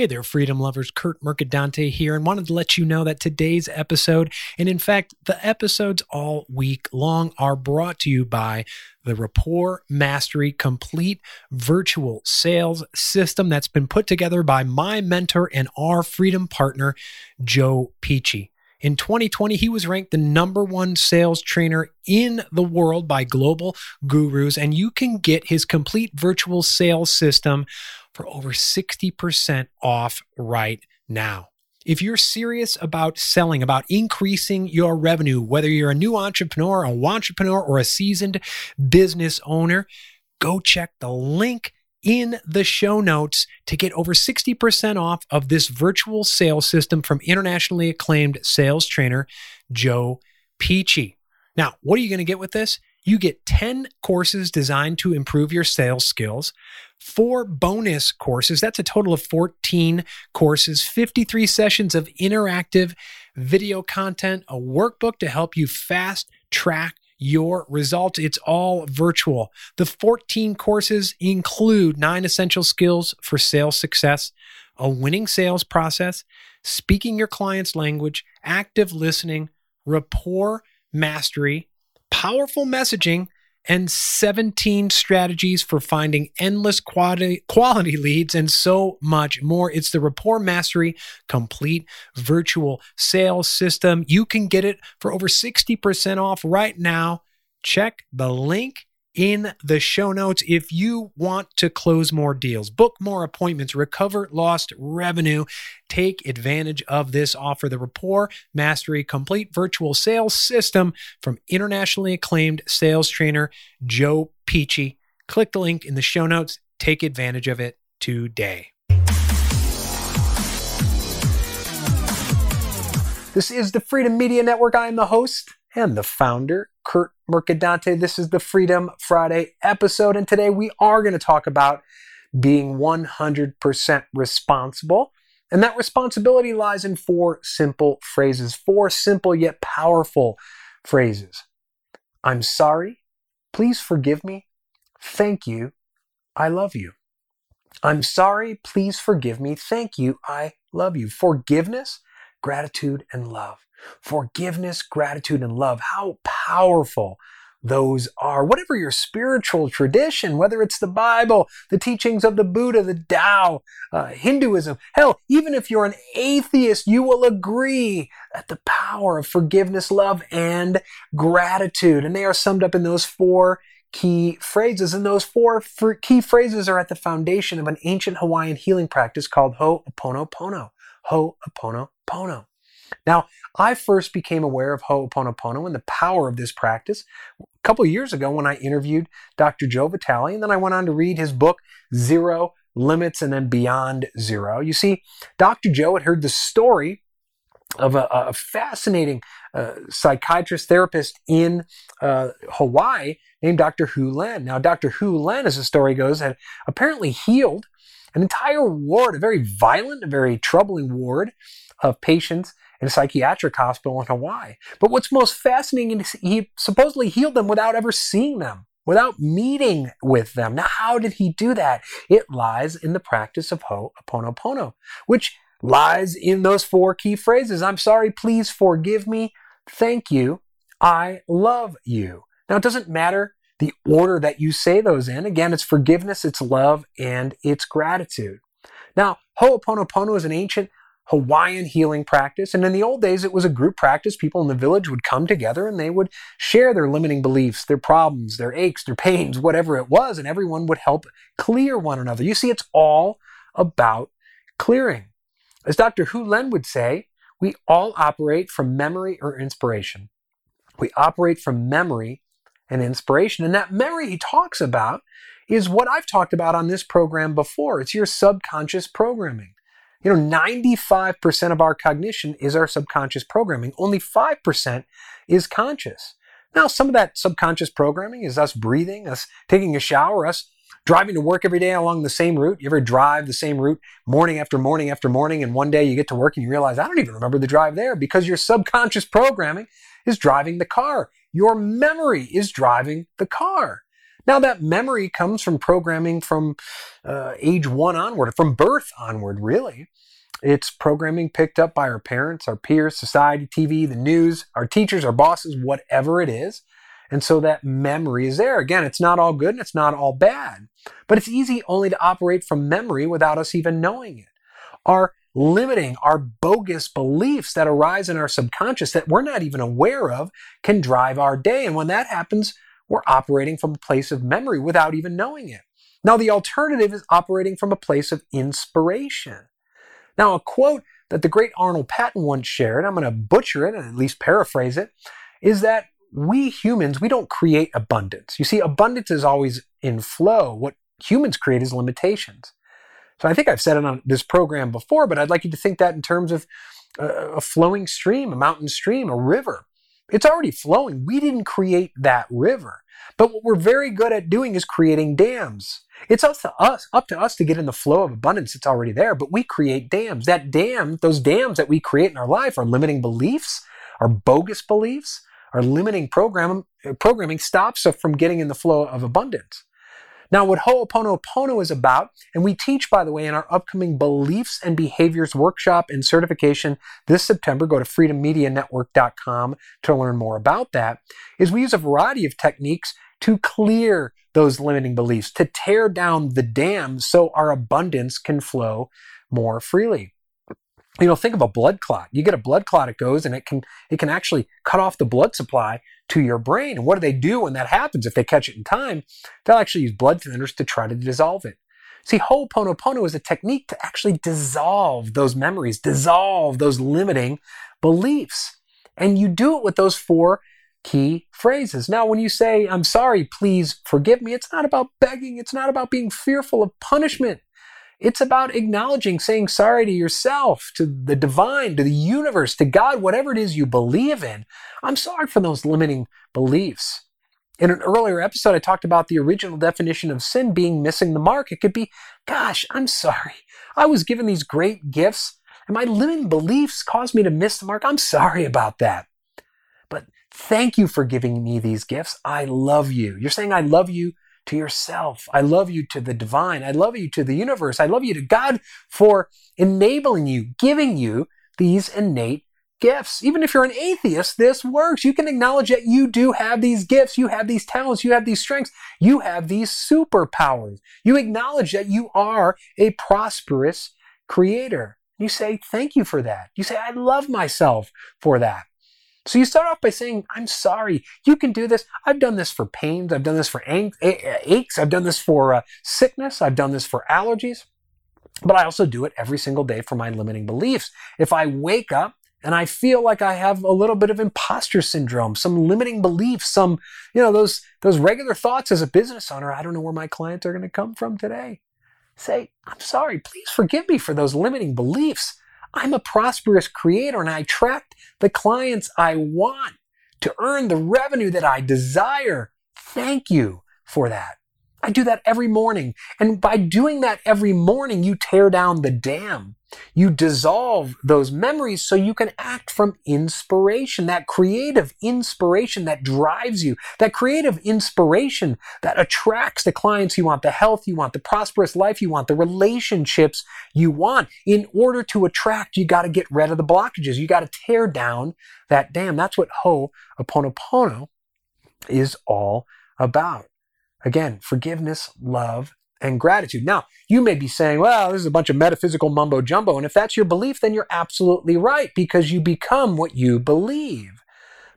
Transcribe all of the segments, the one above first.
Hey there, freedom lovers. Kurt Mercadante here, and wanted to let you know that today's episode, and in fact, the episodes all week long, are brought to you by the Rapport Mastery Complete Virtual Sales System that's been put together by my mentor and our freedom partner, Joe Pici. In 2020, he was ranked the number one sales trainer in the world by global gurus, and you can get his complete virtual sales system for over 60% off right now. If you're serious about selling, about increasing your revenue, whether you're a new entrepreneur, a entrepreneur, or a seasoned business owner, go check the link in the show notes to get over 60% off of this virtual sales system from internationally acclaimed sales trainer Joe Pici. Now, what are you going to get with this? You get 10 courses designed to improve your sales skills, four bonus courses. That's a total of 14 courses, 53 sessions of interactive video content, a workbook to help you fast track your results. It's all virtual. The 14 courses include nine essential skills for sales success, a winning sales process, speaking your client's language, active listening, rapport mastery, powerful messaging, and 17 strategies for finding endless quality, quality leads and so much more. It's the Rapport Mastery Complete Virtual Sales System. You can get it for over 60% off right now. Check the link in the show notes if you want to close more deals, book more appointments, recover lost revenue. Take advantage of this offer the Rapport Mastery Complete Virtual Sales System from internationally acclaimed sales trainer Joe Pici. Click the link in the show notes. Take advantage of it today. This is the Freedom Media Network. I am the host and the founder, Kurt Mercadante. This is the Freedom Friday episode, and today we are going to talk about being 100% responsible. And that responsibility lies in four simple phrases, four simple yet powerful phrases. I'm sorry. Please forgive me. Thank you. I love you. I'm sorry. Please forgive me. Thank you. I love you. Forgiveness, gratitude, and love. Forgiveness, gratitude, and love. How powerful those are. Whatever your spiritual tradition, whether it's the Bible, the teachings of the Buddha, the Tao, uh, Hinduism, hell, even if you're an atheist, you will agree that the power of forgiveness, love, and gratitude, and they are summed up in those four key phrases. And those four key phrases are at the foundation of an ancient Hawaiian healing practice called Ho'oponopono. Ho'oponopono. Now, I first became aware of Ho'oponopono and the power of this practice a couple years ago when I interviewed Dr. Joe Vitale, and then I went on to read his book, Zero Limits and then Beyond Zero. You see, Dr. Joe had heard the story of a, a fascinating uh, psychiatrist therapist in uh, Hawaii named Dr. Hew Len. Now, Dr. Hew Len, as the story goes, had apparently healed an entire ward, a very violent, a very troubling ward of patients in a psychiatric hospital in Hawaii. But what's most fascinating is he supposedly healed them without ever seeing them, without meeting with them. Now, how did he do that? It lies in the practice of Ho'oponopono, which lies in those four key phrases. I'm sorry, please forgive me, thank you, I love you. Now, it doesn't matter the order that you say those in. Again, it's forgiveness, it's love, and it's gratitude. Now, Ho'oponopono is an ancient Hawaiian healing practice. And in the old days, it was a group practice. People in the village would come together and they would share their limiting beliefs, their problems, their aches, their pains, whatever it was, and everyone would help clear one another. You see, it's all about clearing. As Dr. Hew Len would say, we all operate from memory or inspiration. We operate from memory and inspiration. And that memory he talks about is what I've talked about on this program before. It's your subconscious programming. You know, 95% of our cognition is our subconscious programming. Only 5% is conscious. Now, some of that subconscious programming is us breathing, us taking a shower, us driving to work every day along the same route. You ever drive the same route morning after morning after morning, and one day you get to work and you realize, I don't even remember the drive there because your subconscious programming is driving the car. Your memory is driving the car. Now, that memory comes from programming from uh, age one onward, from birth onward, really. It's programming picked up by our parents, our peers, society, TV, the news, our teachers, our bosses, whatever it is. And so that memory is there. Again, it's not all good and it's not all bad, but it's easy only to operate from memory without us even knowing it. Our limiting, our bogus beliefs that arise in our subconscious that we're not even aware of can drive our day. And when that happens, we're operating from a place of memory without even knowing it. Now, the alternative is operating from a place of inspiration. Now, a quote that the great Arnold Patent once shared, I'm going to butcher it and at least paraphrase it, is that we humans, we don't create abundance. You see, abundance is always in flow. What humans create is limitations. So I think I've said it on this program before, but I'd like you to think that in terms of uh, a flowing stream, a mountain stream, a river. It's already flowing. We didn't create that river. But what we're very good at doing is creating dams. It's up to us, up to us to get in the flow of abundance that's already there, but we create dams. That dam, those dams that we create in our life are limiting beliefs, are bogus beliefs, our limiting program, programming stops us from getting in the flow of abundance. Now, what Ho'oponopono is about, and we teach, by the way, in our upcoming Beliefs and Behaviors Workshop and Certification this September, go to freedommedianetwork.com to learn more about that, is we use a variety of techniques to clear those limiting beliefs, to tear down the dam so our abundance can flow more freely you know think of a blood clot. You get a blood clot it goes and it can it can actually cut off the blood supply to your brain. And what do they do when that happens? If they catch it in time they'll actually use blood thinners to try to dissolve it. See ho'oponopono is a technique to actually dissolve those memories dissolve those limiting beliefs. And you do it with those four key phrases. Now when you say i'm sorry please forgive me it's not about begging. It's not about being fearful of punishment it's about acknowledging, saying sorry to yourself, to the divine, to the universe, to God, whatever it is you believe in. I'm sorry for those limiting beliefs. In an earlier episode, I talked about the original definition of sin being missing the mark. It could be, gosh, I'm sorry. I was given these great gifts, and my limiting beliefs caused me to miss the mark. I'm sorry about that. But thank you for giving me these gifts. I love you. You're saying I love you to yourself. I love you to the divine. I love you to the universe. I love you to God for enabling you, giving you these innate gifts. Even if you're an atheist, this works. You can acknowledge that you do have these gifts, you have these talents, you have these strengths, you have these superpowers. You acknowledge that you are a prosperous creator. You say, Thank you for that. You say, I love myself for that. So you start off by saying, I'm sorry, you can do this. I've done this for pains, I've done this for aches, I've done this for uh, sickness, I've done this for allergies, but I also do it every single day for my limiting beliefs. If I wake up and I feel like I have a little bit of imposter syndrome, some limiting beliefs, some, you know, those, those regular thoughts as a business owner, I don't know where my clients are going to come from today. Say, I'm sorry, please forgive me for those limiting beliefs. I'm a prosperous creator and I attract the clients I want to earn the revenue that I desire. Thank you for that. I do that every morning. And by doing that every morning, you tear down the dam. You dissolve those memories so you can act from inspiration, that creative inspiration that drives you, that creative inspiration that attracts the clients you want, the health you want, the prosperous life you want, the relationships you want. In order to attract, you got to get rid of the blockages. You got to tear down that dam. That's what Ho'oponopono is all about. Again, forgiveness, love, and gratitude. Now, you may be saying, well, this is a bunch of metaphysical mumbo jumbo. And if that's your belief, then you're absolutely right because you become what you believe.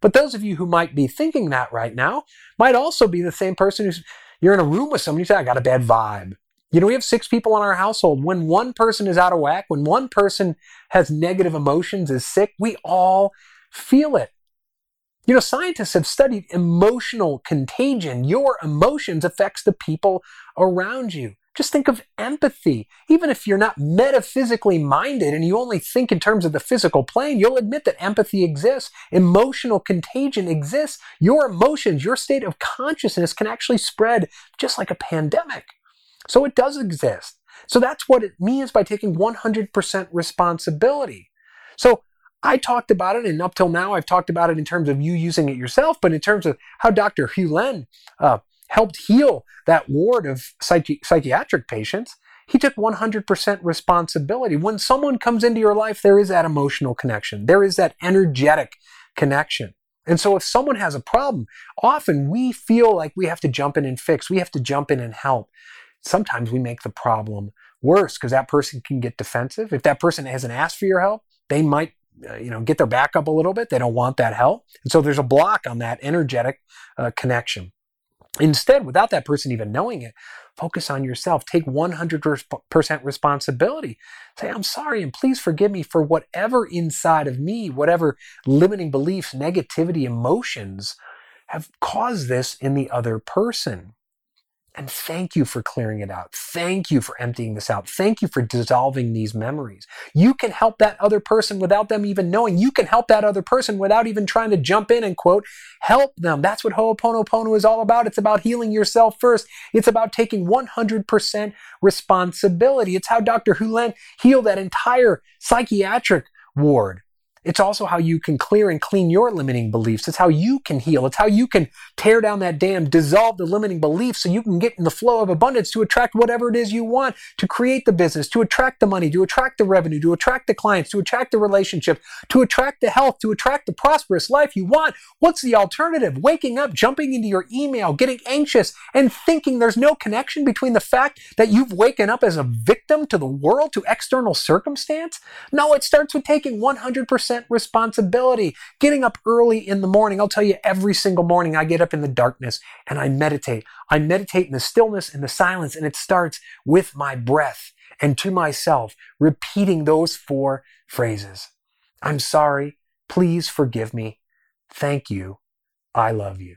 But those of you who might be thinking that right now might also be the same person who's, you're in a room with somebody, you say, I got a bad vibe. You know, we have six people in our household. When one person is out of whack, when one person has negative emotions, is sick, we all feel it. You know, scientists have studied emotional contagion. Your emotions affects the people around you. Just think of empathy. Even if you're not metaphysically minded and you only think in terms of the physical plane, you'll admit that empathy exists. Emotional contagion exists. Your emotions, your state of consciousness can actually spread just like a pandemic. So it does exist. So that's what it means by taking 100% responsibility. So I talked about it, and up till now, I've talked about it in terms of you using it yourself, but in terms of how Dr. Hew Len uh, helped heal that ward of psychi- psychiatric patients. He took 100% responsibility. When someone comes into your life, there is that emotional connection. There is that energetic connection. And so if someone has a problem, often we feel like we have to jump in and fix. We have to jump in and help. Sometimes we make the problem worse because that person can get defensive. If that person hasn't asked for your help, they might uh, you know get their back up a little bit. They don't want that help. And so there's a block on that energetic uh, connection. Instead, without that person even knowing it, focus on yourself. Take 100% responsibility. Say, I'm sorry, and please forgive me for whatever inside of me, whatever limiting beliefs, negativity, emotions have caused this in the other person. And thank you for clearing it out. Thank you for emptying this out. Thank you for dissolving these memories. You can help that other person without them even knowing. You can help that other person without even trying to jump in and quote, help them. That's what Ho'oponopono is all about. It's about healing yourself first. It's about taking 100% responsibility. It's how Dr. Hew Len healed that entire psychiatric ward. It's also how you can clear and clean your limiting beliefs. It's how you can heal. It's how you can tear down that dam, dissolve the limiting beliefs so you can get in the flow of abundance to attract whatever it is you want, to create the business, to attract the money, to attract the revenue, to attract the clients, to attract the relationship, to attract the health, to attract the prosperous life you want. What's the alternative? Waking up, jumping into your email, getting anxious, and thinking there's no connection between the fact that you've waken up as a victim to the world, to external circumstance? No, it starts with taking 100% 100% responsibility. Getting up early in the morning. I'll tell you, every single morning I get up in the darkness and I meditate. I meditate in the stillness and the silence, and it starts with my breath and to myself, repeating those four phrases. I'm sorry. Please forgive me. Thank you. I love you.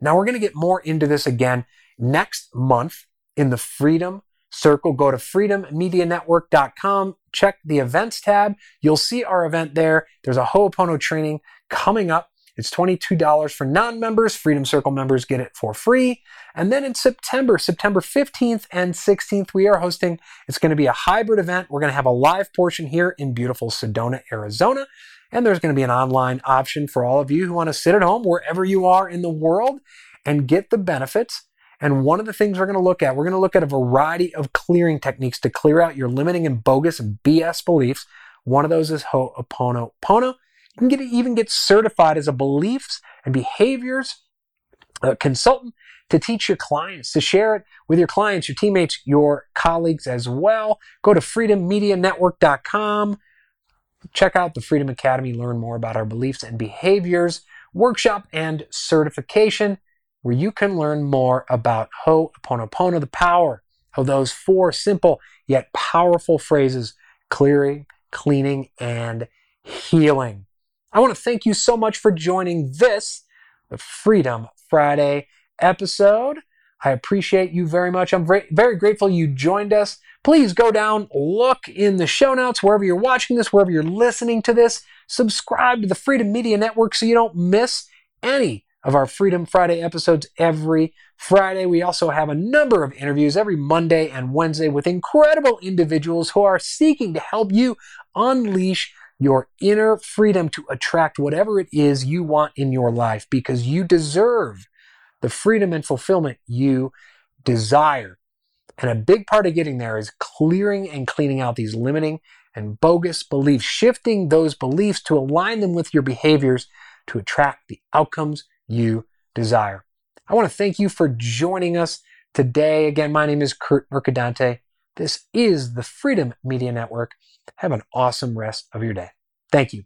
Now we're going to get more into this again next month in the Freedom Circle. Go to freedommedianetwork.com check the events tab. You'll see our event there. There's a Ho'opono training coming up. It's $22 for non-members. Freedom Circle members get it for free. And then in September, September 15th and 16th, we are hosting, it's going to be a hybrid event. We're going to have a live portion here in beautiful Sedona, Arizona. And there's going to be an online option for all of you who want to sit at home wherever you are in the world and get the benefits and one of the things we're going to look at, we're going to look at a variety of clearing techniques to clear out your limiting and bogus and BS beliefs. One of those is Ho'oponopono. You can get, even get certified as a beliefs and behaviors uh, consultant to teach your clients, to share it with your clients, your teammates, your colleagues as well. Go to freedommedianetwork.com. Check out the Freedom Academy, learn more about our beliefs and behaviors, workshop and certification where you can learn more about Ho'oponopono, the power of those four simple yet powerful phrases clearing, cleaning, and healing. I want to thank you so much for joining this, the Freedom Friday episode. I appreciate you very much. I'm very, very grateful you joined us. Please go down, look in the show notes, wherever you're watching this, wherever you're listening to this. Subscribe to the Freedom Media Network so you don't miss any of our Freedom Friday episodes every Friday. We also have a number of interviews every Monday and Wednesday with incredible individuals who are seeking to help you unleash your inner freedom to attract whatever it is you want in your life because you deserve the freedom and fulfillment you desire. And a big part of getting there is clearing and cleaning out these limiting and bogus beliefs, shifting those beliefs to align them with your behaviors to attract the outcomes you desire. I want to thank you for joining us today. Again, my name is Kurt Mercadante. This is the Freedom Media Network. Have an awesome rest of your day. Thank you.